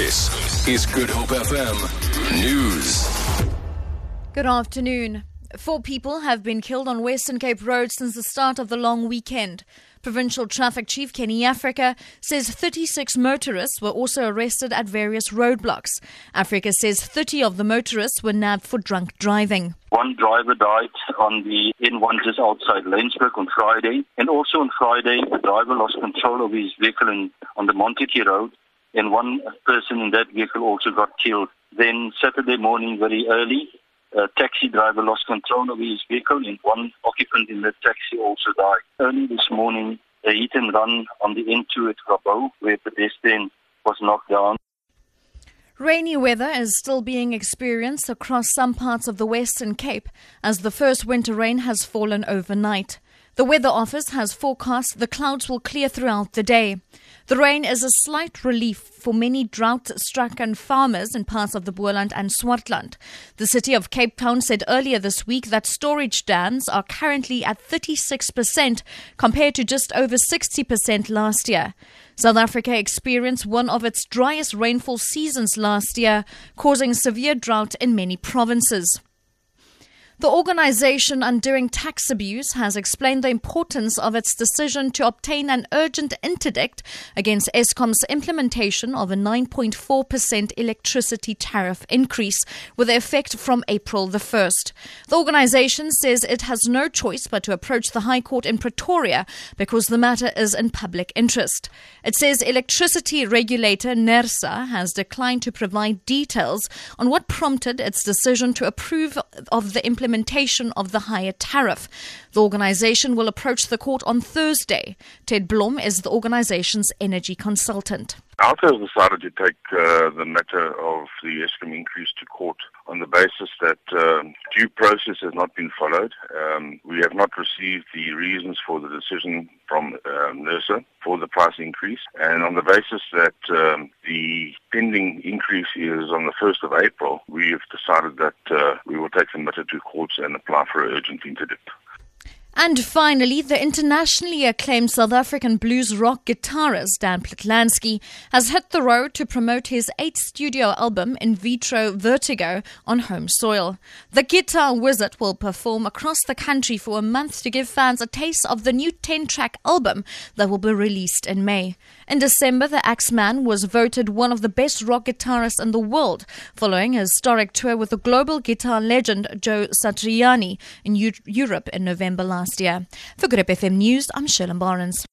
This is Good Hope FM News. Good afternoon. Four people have been killed on Western Cape Road since the start of the long weekend. Provincial Traffic Chief Kenny Africa says 36 motorists were also arrested at various roadblocks. Africa says 30 of the motorists were nabbed for drunk driving. One driver died on the N1 just outside Laingsburg on Friday. And also on Friday, the driver lost control of his vehicle in, on the Montagu Road. And one person in that vehicle also got killed. Then Saturday morning, very early, a taxi driver lost control of his vehicle and one occupant in the taxi also died. Early this morning, a hit and run on the N2 at Grabouw, where a pedestrian was knocked down. Rainy weather is still being experienced across some parts of the Western Cape as the first winter rain has fallen overnight. The Weather Office has forecast the clouds will clear throughout the day. The rain is a slight relief for many drought-stricken farmers in parts of the Boland and Swartland. The city of Cape Town said earlier this week that storage dams are currently at 36% compared to just over 60% last year. South Africa experienced one of its driest rainfall seasons last year, causing severe drought in many provinces. The organization Undoing Tax Abuse has explained the importance of its decision to obtain an urgent interdict against Eskom's implementation of a 9.4% electricity tariff increase with effect from April the 1st. The organization says it has no choice but to approach the High Court in Pretoria because the matter is in public interest. It says electricity regulator NERSA has declined to provide details on what prompted its decision to approve of the implementation implementation of the higher tariff. The organization will approach the court on Thursday. Ted Blom is the organization's energy consultant. OUTA has decided to take uh, the matter of the Eskom increase to court on the basis that uh, due process has not been followed. Um, we have not received the reasons for the decision from uh, NERSA for the price increase, and on the basis that um, the pending increase is on the 1st of April, we have decided that uh, we will take the matter to courts and apply for an urgent interdict. And finally, the internationally acclaimed South African blues rock guitarist Dan Patlansky has hit the road to promote his eighth studio album, Introvertigo, on home soil. The guitar wizard will perform across the country for a month to give fans a taste of the new 10 track album that will be released in May. In December, the Axeman was voted one of the best rock guitarists in the world, following a historic tour with the global guitar legend Joe Satriani in U- Europe in November last year. For Good FM News, I'm Shirley Barnes.